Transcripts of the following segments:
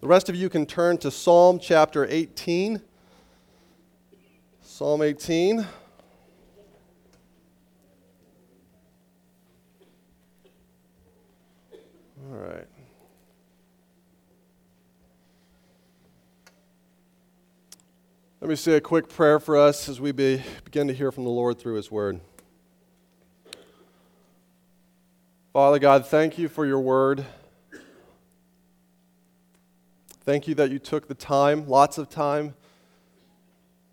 The rest of you can turn to Psalm chapter 18. Psalm 18. All right. Let me say a quick prayer for us as we be, begin to hear from the Lord through His Word. Father God, thank you for your Word. Thank you that you took the time, lots of time,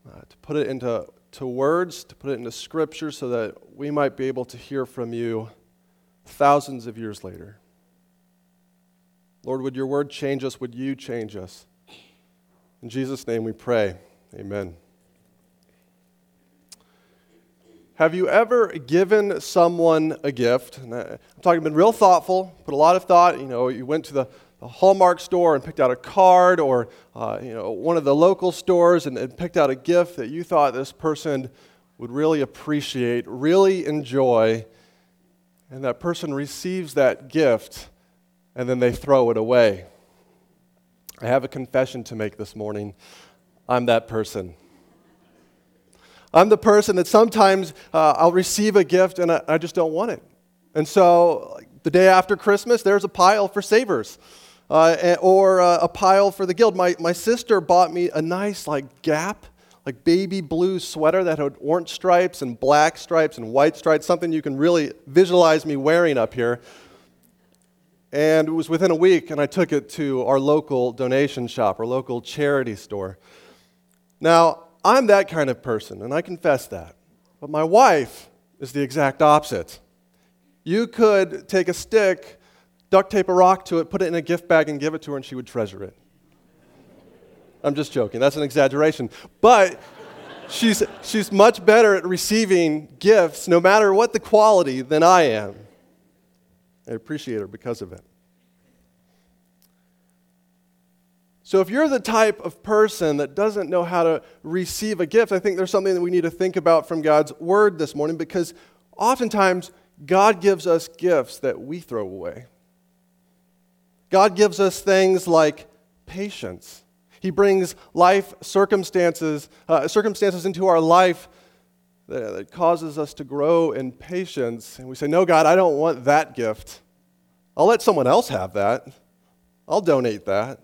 uh, to put it into to words, to put it into scripture so that we might be able to hear from you thousands of years later. Lord, would your word change us? Would you change us? In Jesus' name we pray. Amen. Have you ever given someone a gift? And I'm talking been real thoughtful, put a lot of thought. You know, you went to the a Hallmark store and picked out a card, or uh, you know, one of the local stores and, and picked out a gift that you thought this person would really appreciate, really enjoy, and that person receives that gift and then they throw it away. I have a confession to make this morning. I'm that person. I'm the person that sometimes uh, I'll receive a gift and I, I, just don't want it. And so the day after Christmas, there's a pile for savers uh, or uh, a pile for the guild. My, my sister bought me a nice, like, Gap, like baby blue sweater that had orange stripes and black stripes and white stripes, something you can really visualize me wearing up here. And it was within a week, and I took it to our local donation shop, our local charity store. Now, I'm that kind of person, and I confess that. But my wife is the exact opposite. You could take a stick duct tape a rock to it, put it in a gift bag, and give it to her, and she would treasure it. I'm just joking. That's an exaggeration. But she's, she's much better at receiving gifts, no matter what the quality, than I am. I appreciate her because of it. So, if you're the type of person that doesn't know how to receive a gift, I think there's something that we need to think about from God's word this morning because oftentimes God gives us gifts that we throw away. God gives us things like patience. He brings life circumstances, uh, circumstances into our life that, that causes us to grow in patience. And we say, No, God, I don't want that gift. I'll let someone else have that. I'll donate that.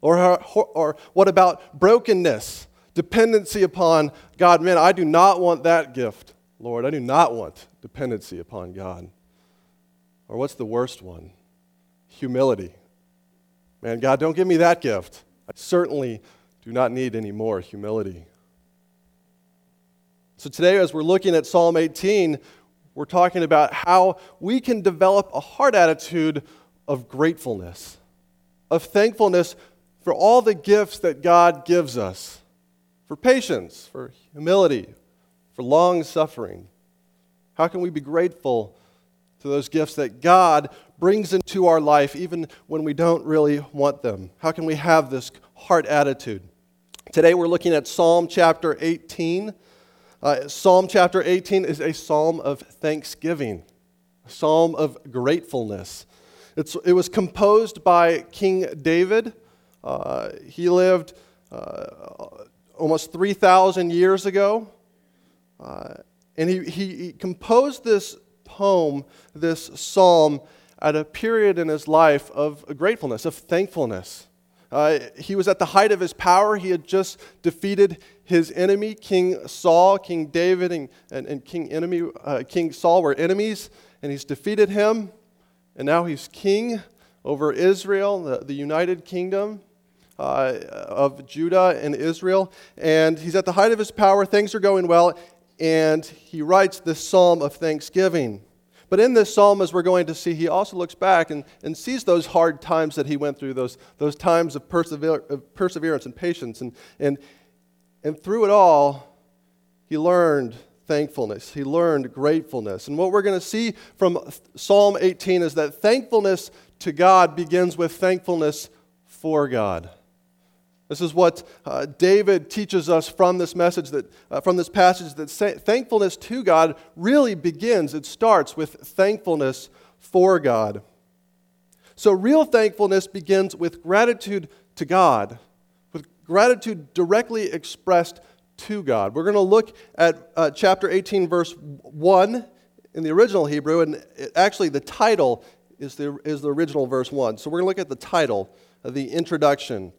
Or, or what about brokenness, dependency upon God? Man, I do not want that gift, Lord. I do not want dependency upon God. Or what's the worst one? Humility. Man, God, don't give me that gift. I certainly do not need any more humility. So, today, as we're looking at Psalm 18, we're talking about how we can develop a heart attitude of gratefulness, of thankfulness for all the gifts that God gives us for patience, for humility, for long suffering. How can we be grateful to those gifts that God brings into our life even when we don't really want them? How can we have this heart attitude? Today we're looking at Psalm chapter 18. Uh, psalm chapter 18 is a psalm of thanksgiving, a psalm of gratefulness. It's, it was composed by King David. Uh, he lived uh, almost 3,000 years ago. Uh, and he, he, he composed this poem, this psalm, at a period in his life of gratefulness, of thankfulness. Uh, he was at the height of his power. He had just defeated his enemy, King Saul. King David and, and, and King, enemy, uh, King Saul were enemies, and he's defeated him. And now he's king over Israel, the, the United Kingdom uh, of Judah and Israel. And he's at the height of his power. Things are going well. And he writes this psalm of thanksgiving. But in this psalm, as we're going to see, he also looks back and, and sees those hard times that he went through, those, those times of, persever- of perseverance and patience. And, and, and through it all, he learned thankfulness. He learned gratefulness. And what we're going to see from Psalm 18 is that thankfulness to God begins with thankfulness for God. This is what uh, David teaches us from this message that, uh, from this passage that say, thankfulness to God really begins, it starts with thankfulness for God. So, real thankfulness begins with gratitude to God, with gratitude directly expressed to God. We're going to look at uh, chapter 18, verse 1 in the original Hebrew, and it, actually the title is the, is the original verse 1. So, we're going to look at the title the introduction.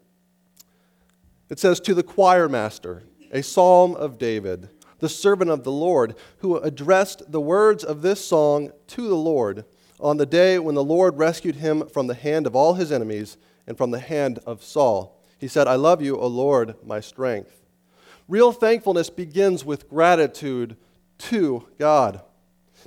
It says, To the choir master, a psalm of David, the servant of the Lord, who addressed the words of this song to the Lord on the day when the Lord rescued him from the hand of all his enemies and from the hand of Saul. He said, I love you, O Lord, my strength. Real thankfulness begins with gratitude to God.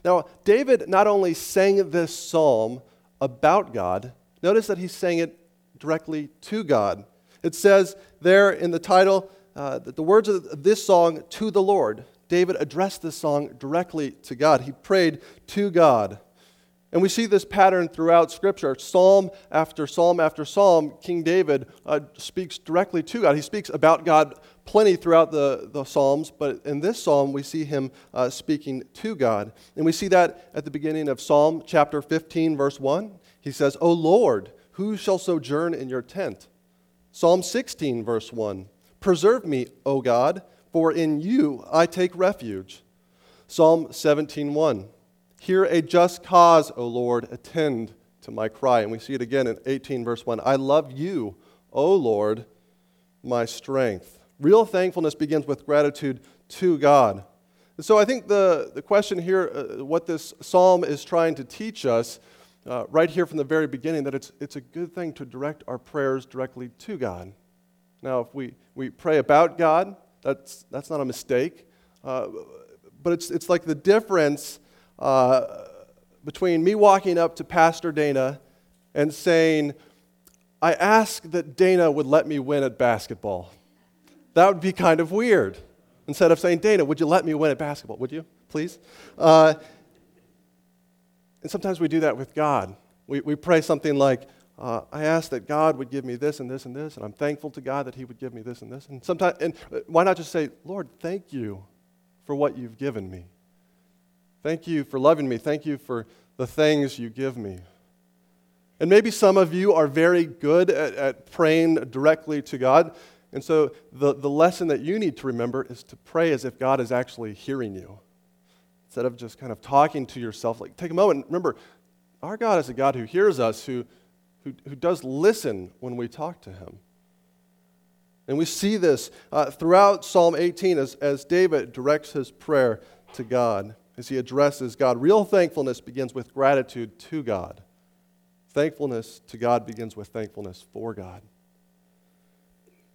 Now, David not only sang this psalm about God, notice that he sang it directly to God. It says there in the title uh, that the words of this song to the Lord. David addressed this song directly to God. He prayed to God. And we see this pattern throughout Scripture. Psalm after psalm after psalm, King David uh, speaks directly to God. He speaks about God plenty throughout the, the Psalms, but in this psalm, we see him uh, speaking to God. And we see that at the beginning of Psalm chapter 15, verse 1. He says, O Lord, who shall sojourn in your tent? Psalm 16, verse 1 Preserve me, O God, for in you I take refuge. Psalm 17, 1 Hear a just cause, O Lord, attend to my cry. And we see it again in 18, verse 1 I love you, O Lord, my strength. Real thankfulness begins with gratitude to God. And so I think the, the question here, uh, what this psalm is trying to teach us, uh, right here from the very beginning that it's, it's a good thing to direct our prayers directly to God. Now, if we, we pray about God, that's, that's not a mistake. Uh, but it's, it's like the difference uh, between me walking up to Pastor Dana and saying, I ask that Dana would let me win at basketball. That would be kind of weird. Instead of saying, Dana, would you let me win at basketball? Would you, please? Uh, and sometimes we do that with God. We, we pray something like, uh, I ask that God would give me this and this and this, and I'm thankful to God that He would give me this and this. And sometimes, and uh, why not just say, Lord, thank you for what you've given me. Thank you for loving me. Thank you for the things you give me. And maybe some of you are very good at, at praying directly to God. And so the, the lesson that you need to remember is to pray as if God is actually hearing you instead of just kind of talking to yourself. Like, take a moment. Remember, our God is a God who hears us, who, who, who does listen when we talk to him. And we see this uh, throughout Psalm 18 as, as David directs his prayer to God, as he addresses God. Real thankfulness begins with gratitude to God. Thankfulness to God begins with thankfulness for God.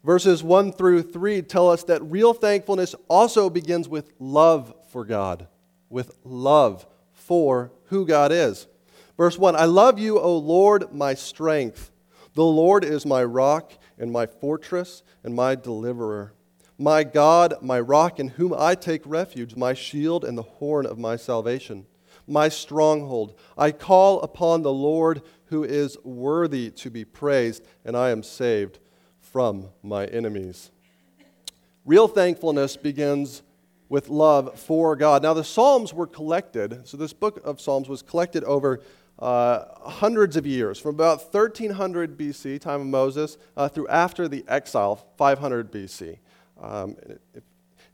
Verses 1 through 3 tell us that real thankfulness also begins with love for God with love for who God is. Verse 1 I love you, O Lord, my strength. The Lord is my rock and my fortress and my deliverer. My God, my rock in whom I take refuge, my shield and the horn of my salvation, my stronghold. I call upon the Lord who is worthy to be praised, and I am saved from my enemies. Real thankfulness begins with love for God. Now, the Psalms were collected, so this book of Psalms was collected over uh, hundreds of years, from about 1300 BC, time of Moses, uh, through after the exile, 500 BC. Um,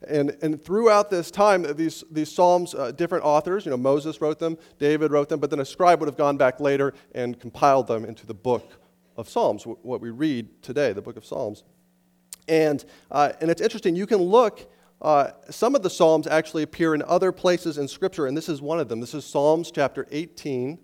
and, and throughout this time, these, these Psalms, uh, different authors, you know, Moses wrote them, David wrote them, but then a scribe would have gone back later and compiled them into the book of Psalms, what we read today, the book of Psalms. And, uh, and it's interesting, you can look uh, some of the Psalms actually appear in other places in Scripture, and this is one of them. This is Psalms chapter 18,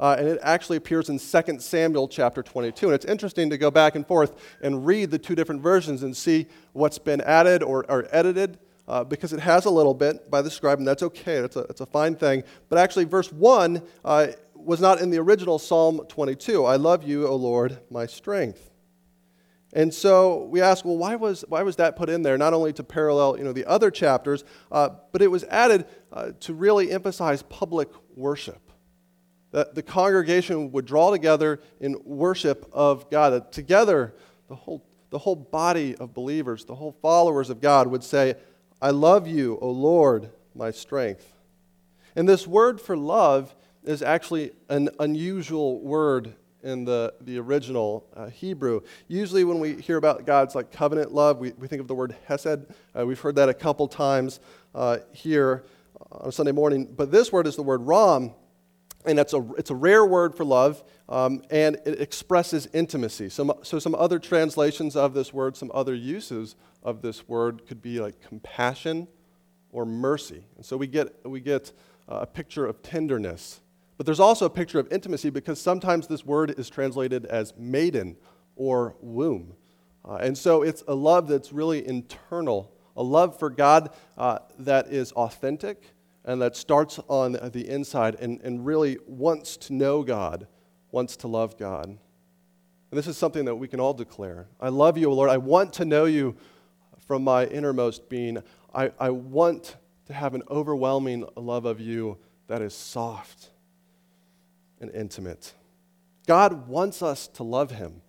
uh, and it actually appears in 2 Samuel chapter 22. And it's interesting to go back and forth and read the two different versions and see what's been added or, or edited. Uh, because it has a little bit by the scribe, and that's okay. That's a, that's a fine thing. But actually, verse 1 uh, was not in the original Psalm 22. I love you, O Lord, my strength. And so we ask, well, why was, why was that put in there? Not only to parallel you know, the other chapters, uh, but it was added uh, to really emphasize public worship. That the congregation would draw together in worship of God. That together, the whole, the whole body of believers, the whole followers of God would say, I love you, O Lord, my strength. And this word for love is actually an unusual word in the, the original uh, Hebrew. Usually, when we hear about God's like covenant love, we, we think of the word hesed. Uh, we've heard that a couple times uh, here on Sunday morning. But this word is the word ram, and it's a, it's a rare word for love, um, and it expresses intimacy. Some, so, some other translations of this word, some other uses of this word could be like compassion or mercy. And so we get, we get uh, a picture of tenderness. But there's also a picture of intimacy because sometimes this word is translated as maiden or womb. Uh, and so it's a love that's really internal, a love for God uh, that is authentic and that starts on the inside and, and really wants to know God, wants to love God. And this is something that we can all declare. I love you, Lord. I want to know you from my innermost being. I, I want to have an overwhelming love of you that is soft and intimate. God wants us to love him.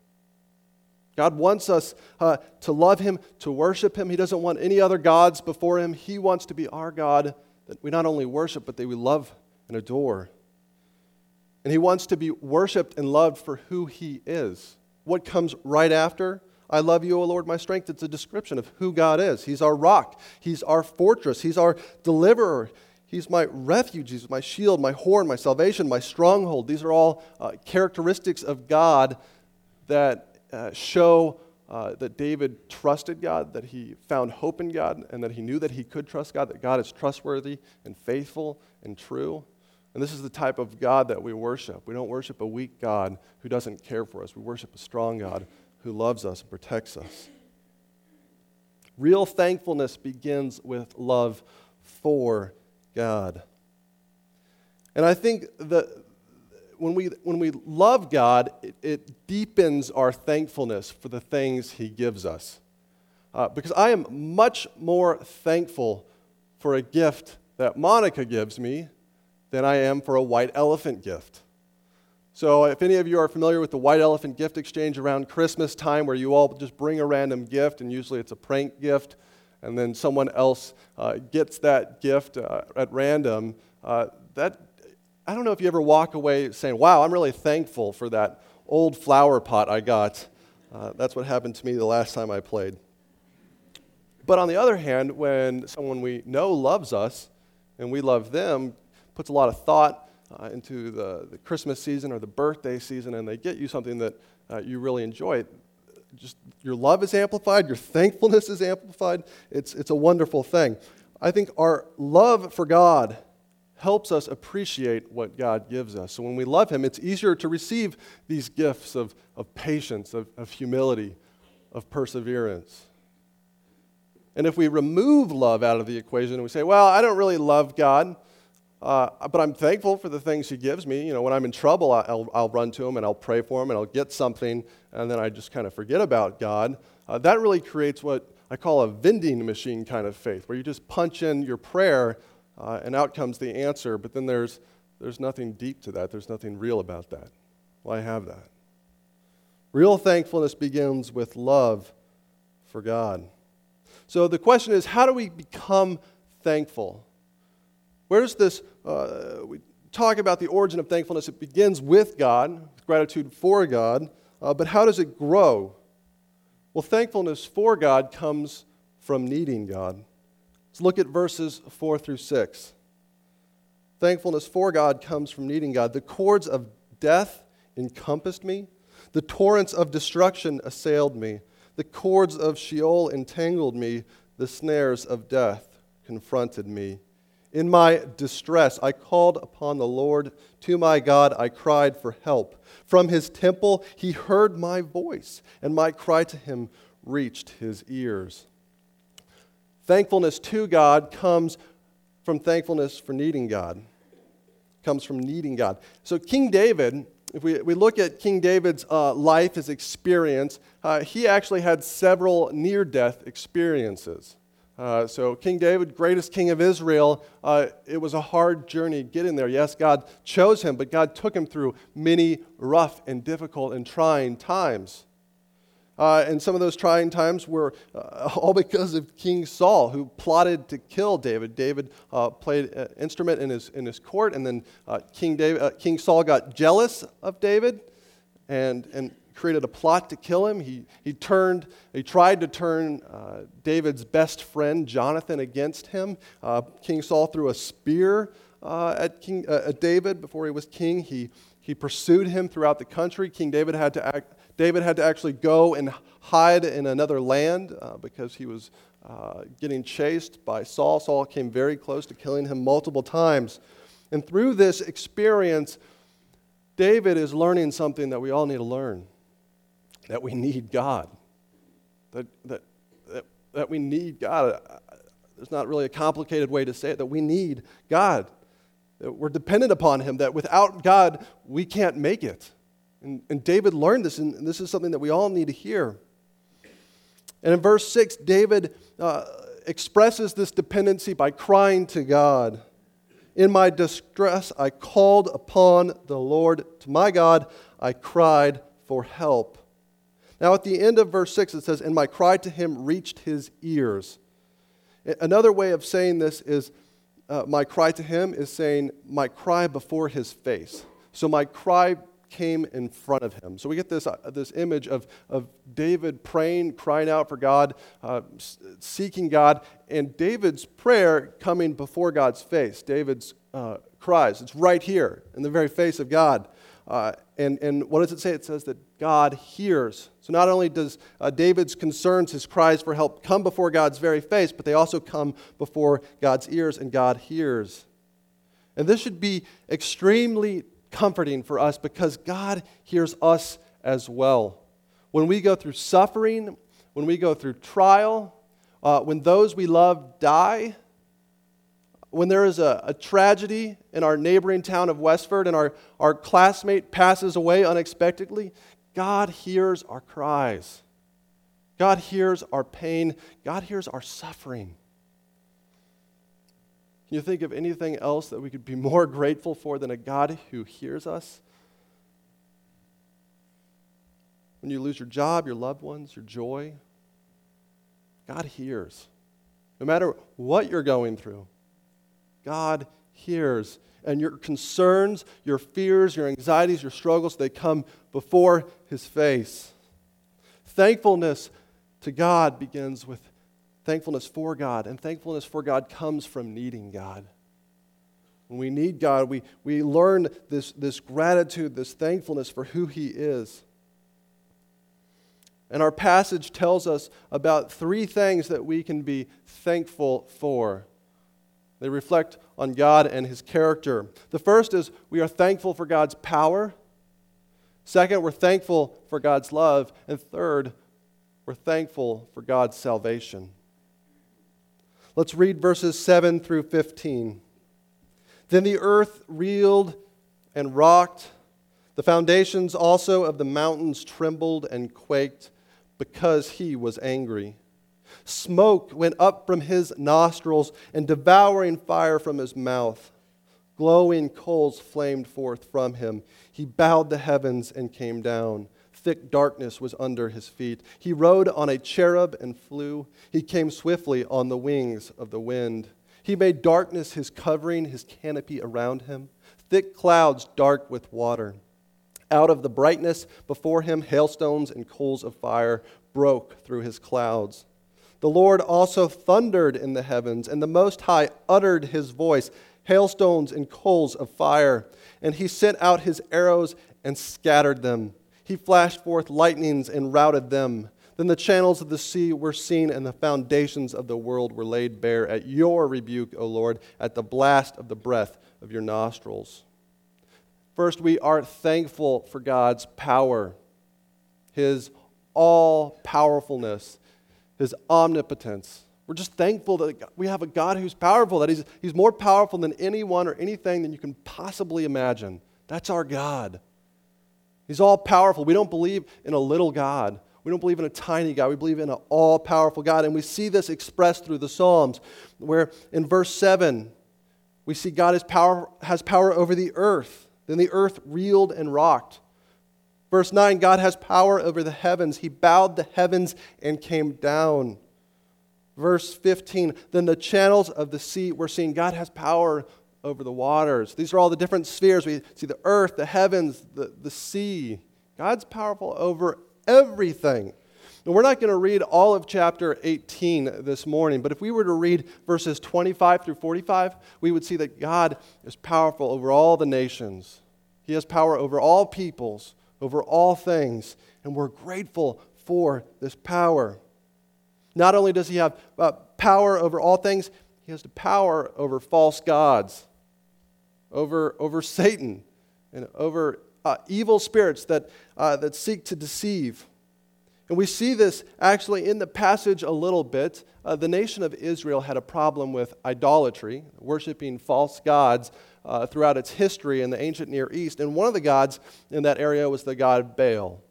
God wants us uh, to love him, to worship him. He doesn't want any other gods before him. He wants to be our God that we not only worship, but that we love and adore. And he wants to be worshiped and loved for who he is. What comes right after? I love you, O Lord, my strength. It's a description of who God is. He's our rock, He's our fortress, He's our deliverer. He's my refuge, He's my shield, my horn, my salvation, my stronghold. These are all uh, characteristics of God that uh, show uh, that David trusted God, that he found hope in God, and that he knew that he could trust God, that God is trustworthy and faithful and true. And this is the type of God that we worship. We don't worship a weak God who doesn't care for us, we worship a strong God who loves us and protects us. Real thankfulness begins with love for God. And I think that when we, when we love God, it, it deepens our thankfulness for the things He gives us. Uh, because I am much more thankful for a gift that Monica gives me than I am for a white elephant gift. So, if any of you are familiar with the White Elephant Gift Exchange around Christmas time, where you all just bring a random gift, and usually it's a prank gift, and then someone else uh, gets that gift uh, at random, uh, that I don't know if you ever walk away saying, "Wow, I'm really thankful for that old flower pot I got." Uh, that's what happened to me the last time I played. But on the other hand, when someone we know loves us and we love them, puts a lot of thought uh, into the, the Christmas season or the birthday season and they get you something that uh, you really enjoy, just your love is amplified, your thankfulness is amplified. It's, it's a wonderful thing. I think our love for God helps us appreciate what God gives us. So when we love Him, it's easier to receive these gifts of, of patience, of, of humility, of perseverance. And if we remove love out of the equation and we say, well, I don't really love God, uh, but I'm thankful for the things he gives me. You know, when I'm in trouble, I'll, I'll run to him and I'll pray for him and I'll get something, and then I just kind of forget about God. Uh, that really creates what I call a vending machine kind of faith, where you just punch in your prayer uh, and out comes the answer, but then there's, there's nothing deep to that. There's nothing real about that. Well, I have that. Real thankfulness begins with love for God. So the question is how do we become thankful? Where does this, uh, we talk about the origin of thankfulness, it begins with God, with gratitude for God, uh, but how does it grow? Well, thankfulness for God comes from needing God. Let's look at verses 4 through 6. Thankfulness for God comes from needing God. The cords of death encompassed me, the torrents of destruction assailed me, the cords of Sheol entangled me, the snares of death confronted me. In my distress, I called upon the Lord. To my God, I cried for help. From his temple, he heard my voice, and my cry to him reached his ears. Thankfulness to God comes from thankfulness for needing God. Comes from needing God. So, King David, if we, we look at King David's uh, life, his experience, uh, he actually had several near death experiences. Uh, so, King David, greatest king of Israel, uh, it was a hard journey getting there. Yes, God chose him, but God took him through many rough and difficult and trying times. Uh, and some of those trying times were uh, all because of King Saul, who plotted to kill David. David uh, played an instrument in his, in his court, and then King, David, King Saul got jealous of David and, and created a plot to kill him. He, he turned, he tried to turn uh, David's best friend, Jonathan, against him. Uh, king Saul threw a spear uh, at, king, uh, at David before he was king. He, he pursued him throughout the country. King David had to, act, David had to actually go and hide in another land uh, because he was uh, getting chased by Saul. Saul came very close to killing him multiple times. And through this experience, David is learning something that we all need to learn that we need God. That, that, that, that we need God. There's not really a complicated way to say it, that we need God. That we're dependent upon Him, that without God, we can't make it. And, and David learned this, and this is something that we all need to hear. And in verse 6, David uh, expresses this dependency by crying to God. In my distress, I called upon the Lord. To my God, I cried for help. Now, at the end of verse 6, it says, And my cry to him reached his ears. Another way of saying this is, uh, My cry to him is saying, My cry before his face. So my cry came in front of him. So we get this, uh, this image of, of David praying, crying out for God, uh, seeking God, and David's prayer coming before God's face. David's uh, cries. It's right here in the very face of God. And, and what does it say? It says that God hears. So not only does uh, David's concerns, his cries for help come before God's very face, but they also come before God's ears, and God hears. And this should be extremely comforting for us because God hears us as well. When we go through suffering, when we go through trial, uh, when those we love die, when there is a, a, tragedy in our neighboring town of Westford and our, our classmate passes away unexpectedly, God hears our cries. God hears our pain. God hears our suffering. Can you think of anything else that we could be more grateful for than a God who hears us? When you lose your job, your loved ones, your joy, God hears. No matter what you're going through, God hears. And your concerns, your fears, your anxieties, your struggles, they come before His face. Thankfulness to God begins with thankfulness for God, and thankfulness for God comes from needing God. When we need God, we, we learn this, this gratitude, this thankfulness for who He is. And our passage tells us about three things that we can be thankful for. They reflect on God and His character. The first is we are thankful for God's power. Second, we're thankful for God's love. And third, we're thankful for God's salvation. Let's read verses 7 through 15. Then the earth reeled and rocked. The foundations also of the mountains trembled and quaked because he was angry. Smoke went up from his nostrils, and devouring fire from his mouth. Glowing coals flamed forth from him. He bowed the heavens and came down. Thick darkness was under his feet. He rode on a cherub and flew. He came swiftly on the wings of the wind. He made darkness his covering, his canopy around him, thick clouds dark with water. Out of the brightness before him, hailstones and coals of fire broke through his clouds. The Lord also thundered in the heavens, and the Most High uttered his voice, hailstones and coals of fire. And he sent out his arrows and scattered them. He flashed forth lightnings and routed them. Then the channels of the sea were seen, and the foundations of the world were laid bare at your rebuke, O Lord, at the blast of the breath of your nostrils. First, we are thankful for God's power, his all powerfulness his omnipotence. We're just thankful that we have a God who's powerful, that he's, he's more powerful than anyone or anything than you can possibly imagine. That's our God. He's all powerful. We don't believe in a little God. We don't believe in a tiny God. We believe in an all powerful God. And we see this expressed through the Psalms, where in verse 7, we see God has power, has power over the earth. Then the earth reeled and rocked. Verse 9 God has power over the heavens. He bowed the heavens and came down. Verse 15 Then the channels of the sea, we're seeing God has power over the waters. These are all the different spheres. We see the earth, the heavens, the, the sea. God's powerful over everything. And we're not going to read all of chapter 18 this morning, but if we were to read verses 25 through 45, we would see that God is powerful over all the nations. He has power over all peoples, over all things, and we're grateful for this power. Not only does he have uh, power over all things, he has the power over false gods, over, over Satan, and over uh, evil spirits that, uh, that seek to deceive. And we see this actually in the passage a little bit. Uh, the nation of Israel had a problem with idolatry, worshiping false gods uh, throughout its history in the ancient Near East. And one of the gods in that area was the god Baal.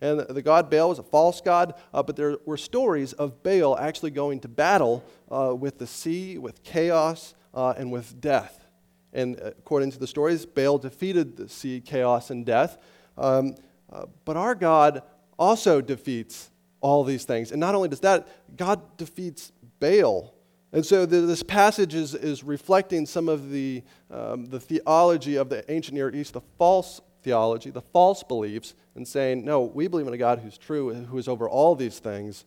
And the god Baal was a false god, uh, but there were stories of Baal actually going to battle uh, with the sea, with chaos, uh, and with death. And according to the stories, Baal defeated the sea, chaos, and death. Um, uh, but our God also defeats all these things. And not only does that, God defeats Baal. And so the, this passage is, is reflecting some of the, um, the theology of the ancient Near East, the false theology, the false beliefs, and saying, no, we believe in a God who's true, who is over all these things.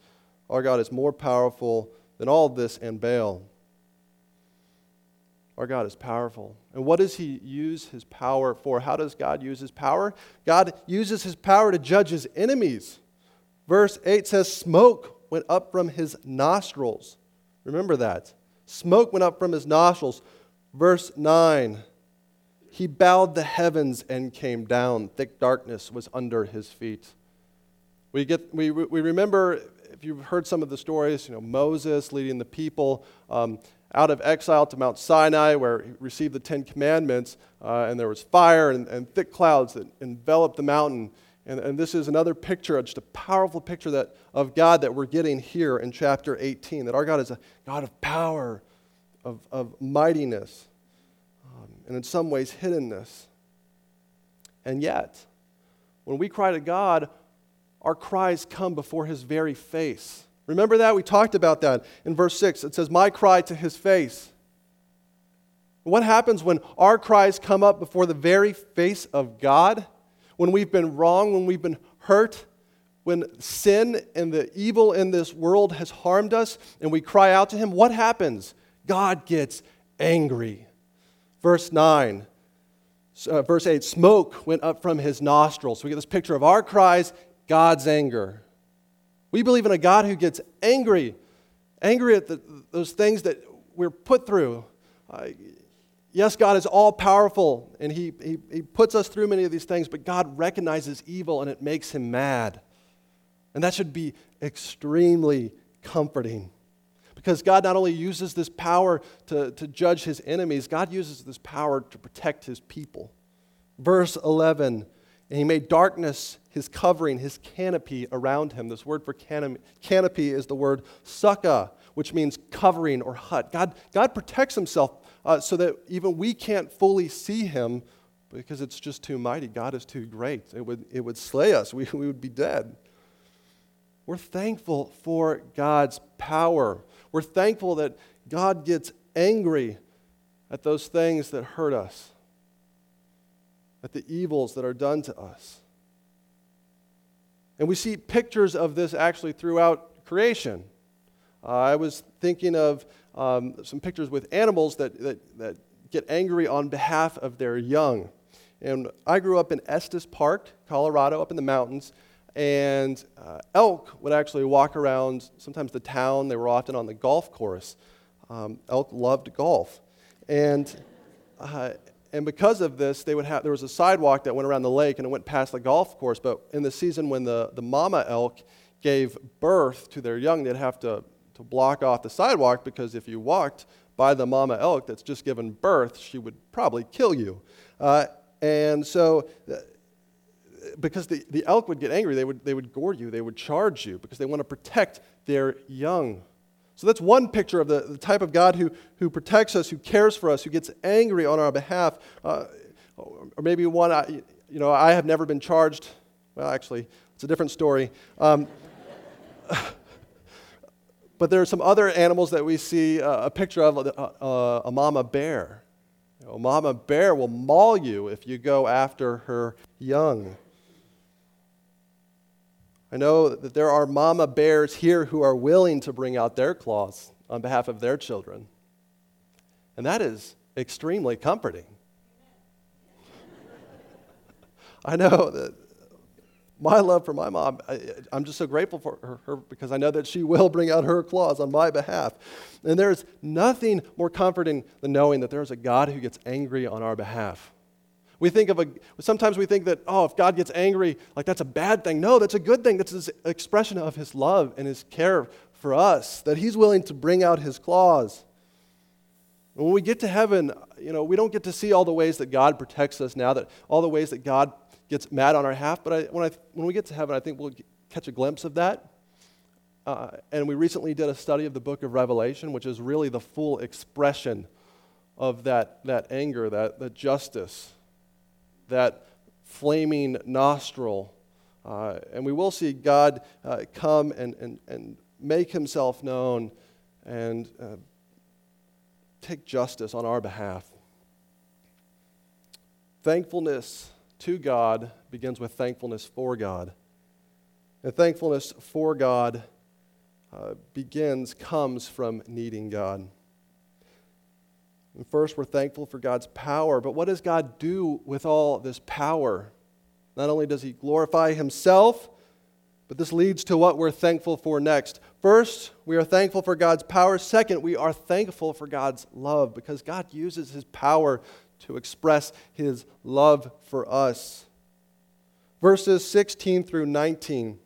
Our God is more powerful than all this and Baal. Our God is powerful. And what does He use His power for? How does God use His power? God uses His power to judge His enemies. Verse 8 says, Smoke went up from His nostrils. Remember that. Smoke went up from His nostrils. Verse 9, He bowed the heavens and came down. Thick darkness was under His feet. We, get, we, we remember, if you've heard some of the stories, you know, Moses leading the people. Um, out of exile to Mount Sinai, where he received the Ten Commandments, uh, and there was fire and, and, thick clouds that enveloped the mountain. And, and, this is another picture, just a powerful picture that, of God that we're getting here in chapter 18, that our God is a God of power, of, of mightiness, um, and in some ways, hiddenness. And yet, when we cry to God, our cries come before his very face. Remember that? We talked about that in verse 6. It says, My cry to his face. What happens when our cries come up before the very face of God? When we've been wrong, when we've been hurt, when sin and the evil in this world has harmed us, and we cry out to him, what happens? God gets angry. Verse 9, uh, verse 8 smoke went up from his nostrils. So we get this picture of our cries, God's anger. We believe in a God who gets angry, angry at the, those things that we're put through. Uh, yes, God is all powerful and he, he, he puts us through many of these things, but God recognizes evil and it makes him mad. And that should be extremely comforting. Because God not only uses this power to, to judge his enemies, God uses this power to protect his people. Verse 11 and he made darkness his covering, his canopy around him. This word for canopy is the word sukkah, which means covering or hut. God, God protects himself uh, so that even we can't fully see him because it's just too mighty. God is too great. It would, it would slay us, we, we would be dead. We're thankful for God's power. We're thankful that God gets angry at those things that hurt us at the evils that are done to us. And we see pictures of this actually throughout creation. Uh, I was thinking of um, some pictures with animals that, that, that get angry on behalf of their young. And I grew up in Estes Park, Colorado, up in the mountains. And uh, elk would actually walk around sometimes the town. They were often on the golf course. Um, elk loved golf. And uh, and because of this, they would have, there was a sidewalk that went around the lake and it went past the golf course. But in the season when the, the mama elk gave birth to their young, they'd have to, to block off the sidewalk because if you walked by the mama elk that's just given birth, she would probably kill you. Uh, and so, uh, because the, the elk would get angry, they would, they would gore you, they would charge you because they want to protect their young. So that's one picture of the, the type of God who, who protects us, who cares for us, who gets angry on our behalf. Uh, or maybe one, I, you know, I have never been charged. Well, actually, it's a different story. Um, but there are some other animals that we see uh, a picture of uh, uh, a mama bear. You know, a mama bear will maul you if you go after her young. I know that there are mama bears here who are willing to bring out their claws on behalf of their children. And that is extremely comforting. I know that my love for my mom, I, am just so grateful for her, her, because I know that she will bring out her claws on my behalf. And there's nothing more comforting than knowing that there's a God who gets angry on our behalf. We think of a, sometimes we think that, oh, if God gets angry, like that's a bad thing. No, that's a good thing. That's an expression of his love and his care for us, that he's willing to bring out his claws. When we get to heaven, you know, we don't get to see all the ways that God protects us now, that all the ways that God gets mad on our half. But I, when, I, when we get to heaven, I think we'll catch a glimpse of that. Uh, and we recently did a study of the book of Revelation, which is really the full expression of that, that anger, that, that justice, that flaming nostril. Uh, and we will see God uh, come and, and, and make himself known and uh, take justice on our behalf. Thankfulness to God begins with thankfulness for God. And thankfulness for God uh, begins, comes from needing God. And first, we're thankful for God's power. But what does God do with all this power? Not only does He glorify Himself, but this leads to what we're thankful for next. First, we are thankful for God's power. Second, we are thankful for God's love because God uses His power to express His love for us. Verses 16 through 19.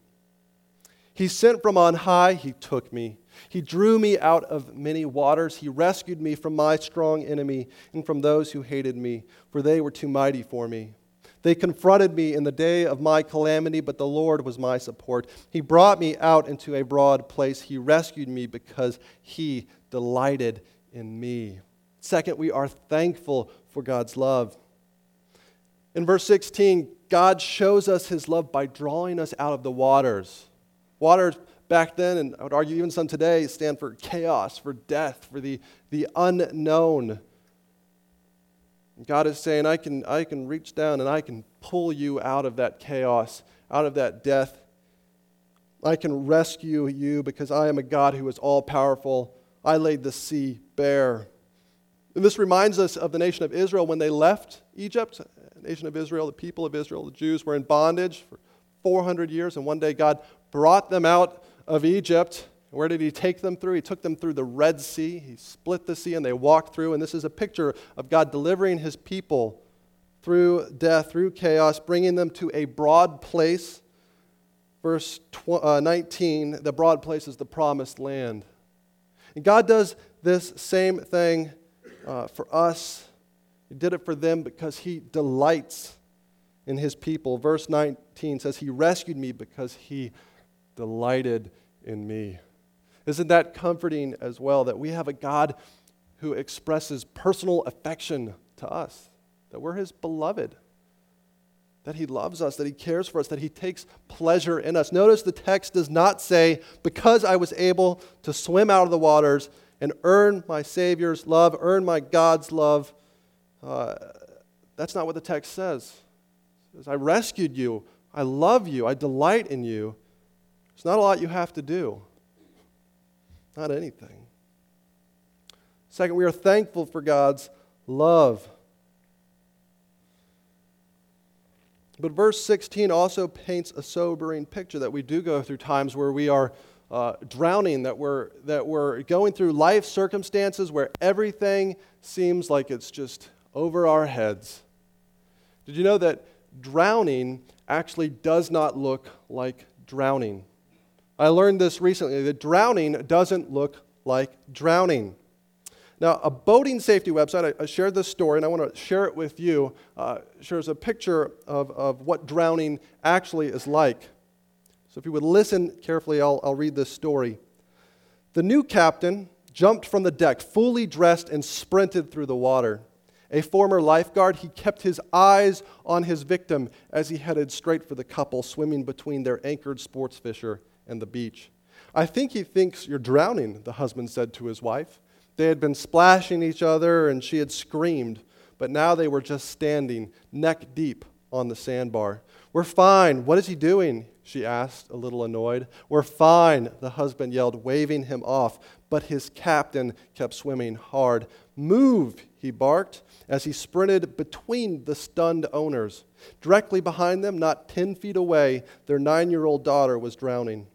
He sent from on high, He took me. He drew me out of many waters. He rescued me from my strong enemy and from those who hated me, for they were too mighty for me. They confronted me in the day of my calamity, but the Lord was my support. He brought me out into a broad place. He rescued me because he delighted in me. Second, we are thankful for God's love. In verse 16, God shows us his love by drawing us out of the waters. Waters back then, and I would argue even some today, stand for chaos, for death, for the, the unknown. God is saying, I can, I can reach down and I can pull you out of that chaos, out of that death. I can rescue you because I am a God who is all powerful. I laid the sea bare. And this reminds us of the nation of Israel when they left Egypt. The nation of Israel, the people of Israel, the Jews were in bondage for 400 years, and one day God brought them out of Egypt. Where did he take them through? He took them through the Red Sea. He split the sea and they walked through. And this is a picture of God delivering his people through death, through chaos, bringing them to a broad place. Verse uh, 19 the broad place is the promised land. And God does this same thing uh, for us. He did it for them because he delights in his people. Verse 19 says, He rescued me because he delighted in me. Isn't that comforting as well that we have a God who expresses personal affection to us, that we're his beloved, that he loves us, that he cares for us, that he takes pleasure in us? Notice the text does not say, because I was able to swim out of the waters and earn my Savior's love, earn my God's love. Uh, that's not what the text says. It says, I rescued you. I love you. I delight in you. There's not a lot you have to do, not anything. Second, we are thankful for God's love. But verse 16 also paints a sobering picture that we do go through times where we are uh, drowning, that we're, that we're going through life circumstances where everything seems like it's just over our heads. Did you know that drowning actually does not look like drowning? I learned this recently that drowning doesn't look like drowning. Now, a boating safety website, I, I shared this story and I want to share it with you, uh, shares a picture of, of what drowning actually is like. So, if you would listen carefully, I'll, I'll read this story. The new captain jumped from the deck, fully dressed, and sprinted through the water. A former lifeguard, he kept his eyes on his victim as he headed straight for the couple swimming between their anchored sports fisher and the beach. I think he thinks you're drowning, the husband said to his wife. They had been splashing each other and she had screamed, but now they were just standing neck deep on the sandbar. We're fine. What is he doing? She asked, a little annoyed. We're fine, the husband yelled, waving him off. But his captain kept swimming hard. Move, he barked as he sprinted between the stunned owners. Directly behind them, not 10 feet away, their nine year old daughter was drowning.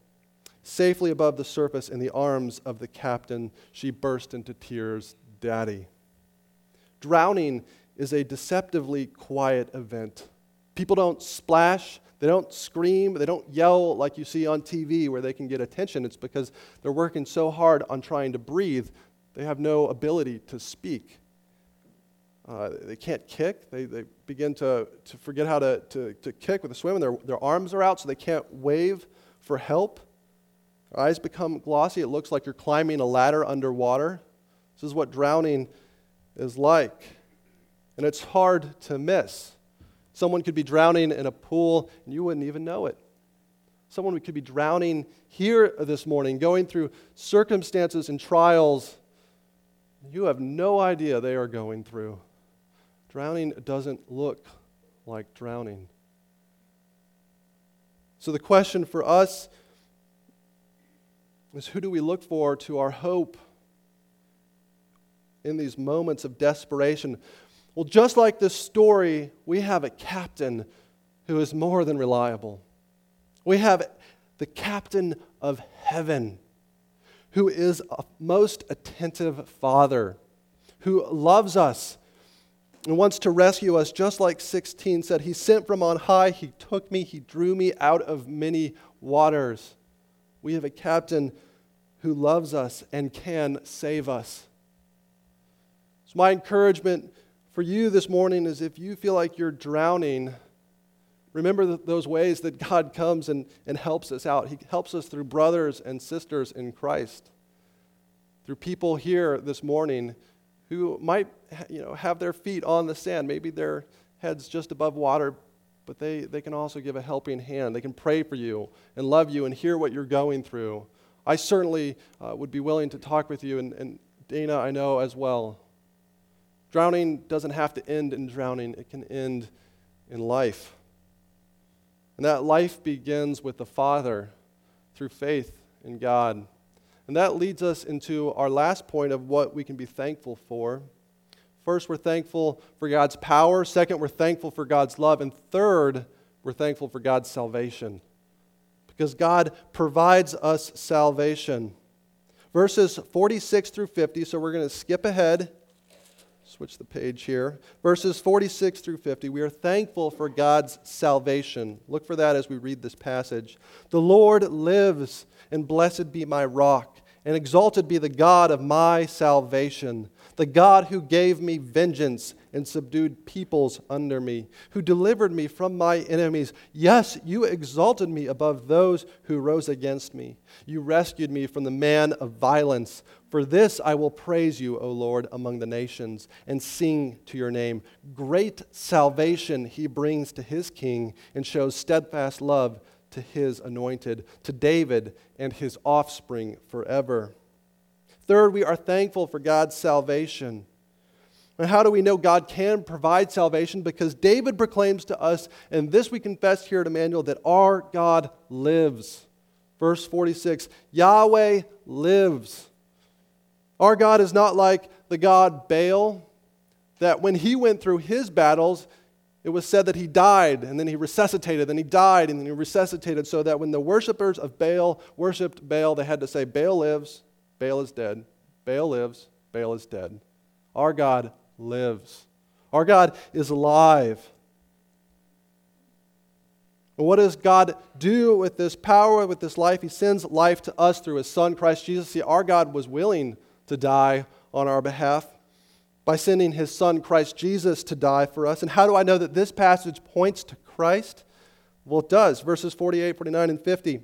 Safely above the surface in the arms of the captain, she burst into tears. Daddy. Drowning is a deceptively quiet event. People don't splash, they don't scream, they don't yell like you see on TV where they can get attention. It's because they're working so hard on trying to breathe, they have no ability to speak. Uh, they can't kick. They, they begin to, to forget how to, to, to kick with the swim, and their, their arms are out, so they can't wave for help. Their eyes become glossy. It looks like you're climbing a ladder underwater. This is what drowning is like. And it's hard to miss. Someone could be drowning in a pool, and you wouldn't even know it. Someone could be drowning here this morning, going through circumstances and trials you have no idea they are going through. Drowning doesn't look like drowning. So, the question for us is who do we look for to our hope in these moments of desperation? Well, just like this story, we have a captain who is more than reliable. We have the captain of heaven who is a most attentive father, who loves us and wants to rescue us, just like 16 said. He sent from on high, He took me, He drew me out of many waters. We have a captain who loves us and can save us. So, my encouragement for you this morning is if you feel like you're drowning, remember those ways that God comes and, and helps us out. He helps us through brothers and sisters in Christ, through people here this morning who might you know, have their feet on the sand, maybe their heads just above water, but they, they can also give a helping hand. They can pray for you and love you and hear what you're going through. I certainly uh, would be willing to talk with you, and, and Dana, I know as well. Drowning doesn't have to end in drowning, it can end in life. And that life begins with the Father through faith in God. And that leads us into our last point of what we can be thankful for. First, we're thankful for God's power. Second, we're thankful for God's love. And third, we're thankful for God's salvation. Because God provides us salvation. Verses 46 through 50, so we're going to skip ahead. Switch the page here. Verses 46 through 50. We are thankful for God's salvation. Look for that as we read this passage. The Lord lives, and blessed be my rock, and exalted be the God of my salvation the God who gave me vengeance and subdued peoples under me, who delivered me from my enemies. Yes, you exalted me above those who rose against me. You rescued me from the man of violence. For this I will praise you, O Lord, among the nations, and sing to your name. Great salvation he brings to his king, and shows steadfast love to his anointed, to David and his offspring forever. Third, we are thankful for God's salvation. And how do we know God can provide salvation? Because David proclaims to us, and this we confess here at Emmanuel, that our God lives. Verse 46 Yahweh lives. Our God is not like the God Baal, that when he went through his battles, it was said that he died and then he resuscitated, then he died and then he resuscitated, so that when the worshippers of Baal worshiped Baal, they had to say, Baal lives, Baal is dead. Baal lives. Baal is dead. Our God lives. Our God is alive. What does God do with this power, with this life? He sends life to us through His Son, Christ Jesus. See, our God was willing to die on our behalf by sending His Son, Christ Jesus, to die for us. And how do I know that this passage points to Christ? Well, it does. Verses 48, 49, and 50.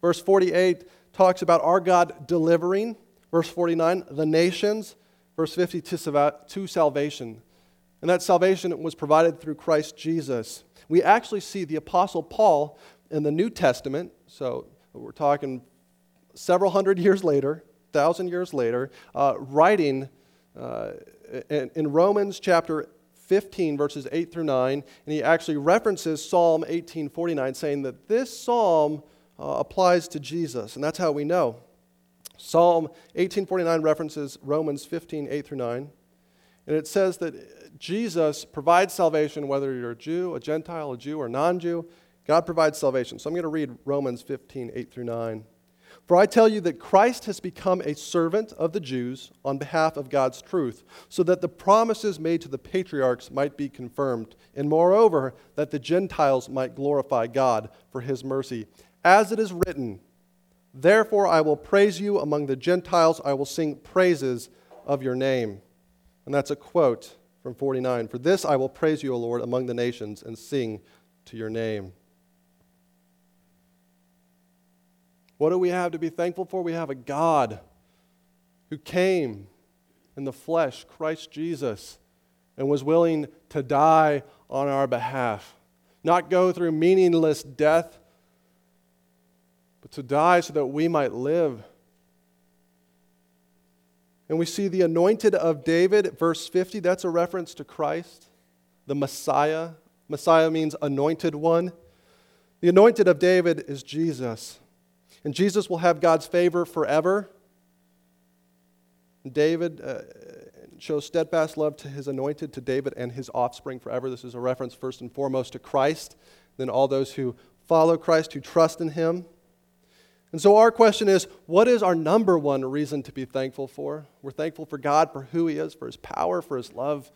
Verse 48 talks about our God delivering. Verse 49, the nations. Verse 50, to, salvation. And that salvation was provided through Christ Jesus. We actually see the Apostle Paul in the New Testament, so we're talking several hundred years later, thousand years later, uh, writing uh, in, in Romans chapter 15, verses 8 through 9, and he actually references Psalm 1849, saying that this psalm uh, applies to Jesus, and that's how we know. Psalm 1849 references Romans 15, 8 through 9, and it says that Jesus provides salvation whether you're a Jew, a Gentile, a Jew, or non Jew. God provides salvation. So I'm going to read Romans 15, 8 through 9. For I tell you that Christ has become a servant of the Jews on behalf of God's truth, so that the promises made to the patriarchs might be confirmed, and moreover, that the Gentiles might glorify God for his mercy. As it is written, Therefore I will praise you among the Gentiles, I will sing praises of your name. And that's a quote from 49. For this I will praise you, O Lord, among the nations, and sing to your name. What do we have to be thankful for? We have a God who came in the flesh, Christ Jesus, and was willing to die on our behalf. Not go through meaningless death, but to die so that we might live. And we see the anointed of David, verse 50, that's a reference to Christ, the Messiah. Messiah means anointed one. The anointed of David is Jesus. And Jesus will have God's favor forever. David uh, shows steadfast love to his anointed, to David and his offspring forever. This is a reference first and foremost to Christ, then all those who follow Christ, who trust in him. And so our question is what is our number one reason to be thankful for? We're thankful for God, for who he is, for his power, for his love.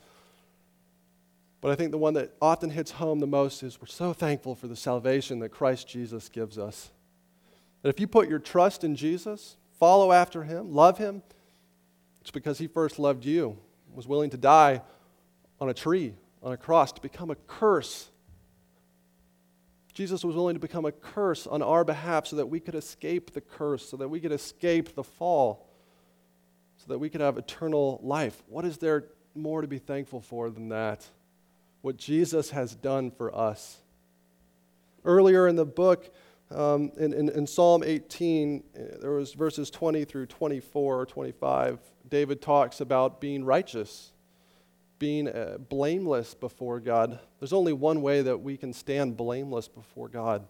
But I think the one that often hits home the most is we're so thankful for the salvation that Christ Jesus gives us. That if you put your trust in Jesus, follow after him, love him, it's because he first loved you, was willing to die on a tree, on a cross, to become a curse. Jesus was willing to become a curse on our behalf so that we could escape the curse, so that we could escape the fall, so that we could have eternal life. What is there more to be thankful for than that? What Jesus has done for us. Earlier in the book, um, in, in, in, Psalm 18, uh, there was verses 20 through 24 or 25. David talks about being righteous, being uh, blameless before God. There's only one way that we can stand blameless before God.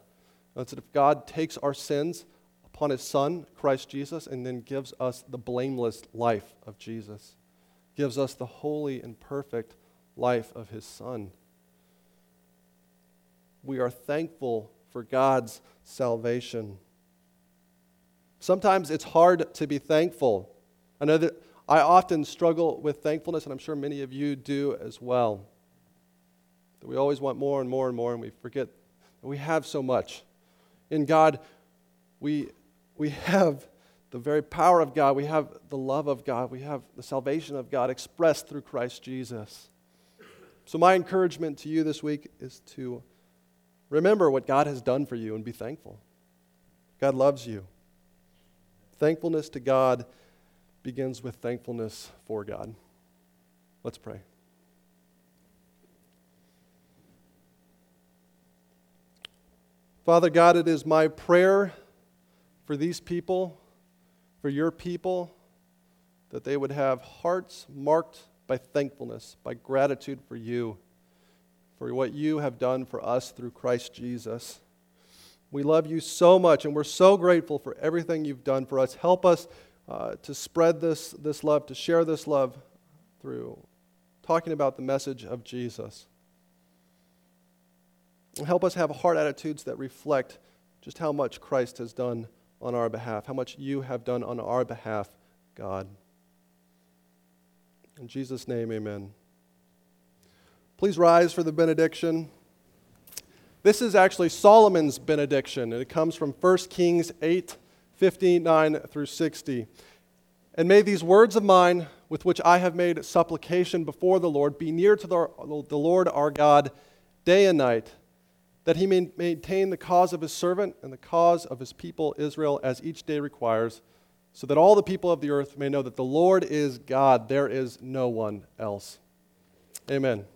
That's that if God takes our sins upon his Son, Christ Jesus, and then gives us the blameless life of Jesus, gives us the holy and perfect life of his Son. We are thankful for God's salvation. Sometimes it's hard to be thankful. I know that I often struggle with thankfulness, and I'm sure many of you do as well. That we always want more and more and more, and we forget that we have so much. In God, we, we have the very power of God, we have the love of God, we have the salvation of God expressed through Christ Jesus. So, my encouragement to you this week is to Remember what God has done for you and be thankful. God loves you. Thankfulness to God begins with thankfulness for God. Let's pray. Father God, it is my prayer for these people, for your people, that they would have hearts marked by thankfulness, by gratitude for you for what you have done for us through Christ Jesus. We love you so much, and we're so grateful for everything you've done for us. Help us uh, to spread this, this love, to share this love through talking about the message of Jesus. And help us have heart attitudes that reflect just how much Christ has done on our behalf, how much you have done on our behalf, God. In Jesus' name, amen. Please rise for the benediction. This is actually Solomon's benediction, and it comes from 1 Kings 8 59 through 60. And may these words of mine, with which I have made supplication before the Lord, be near to the, the Lord our God day and night, that he may maintain the cause of his servant and the cause of his people Israel as each day requires, so that all the people of the earth may know that the Lord is God, there is no one else. Amen.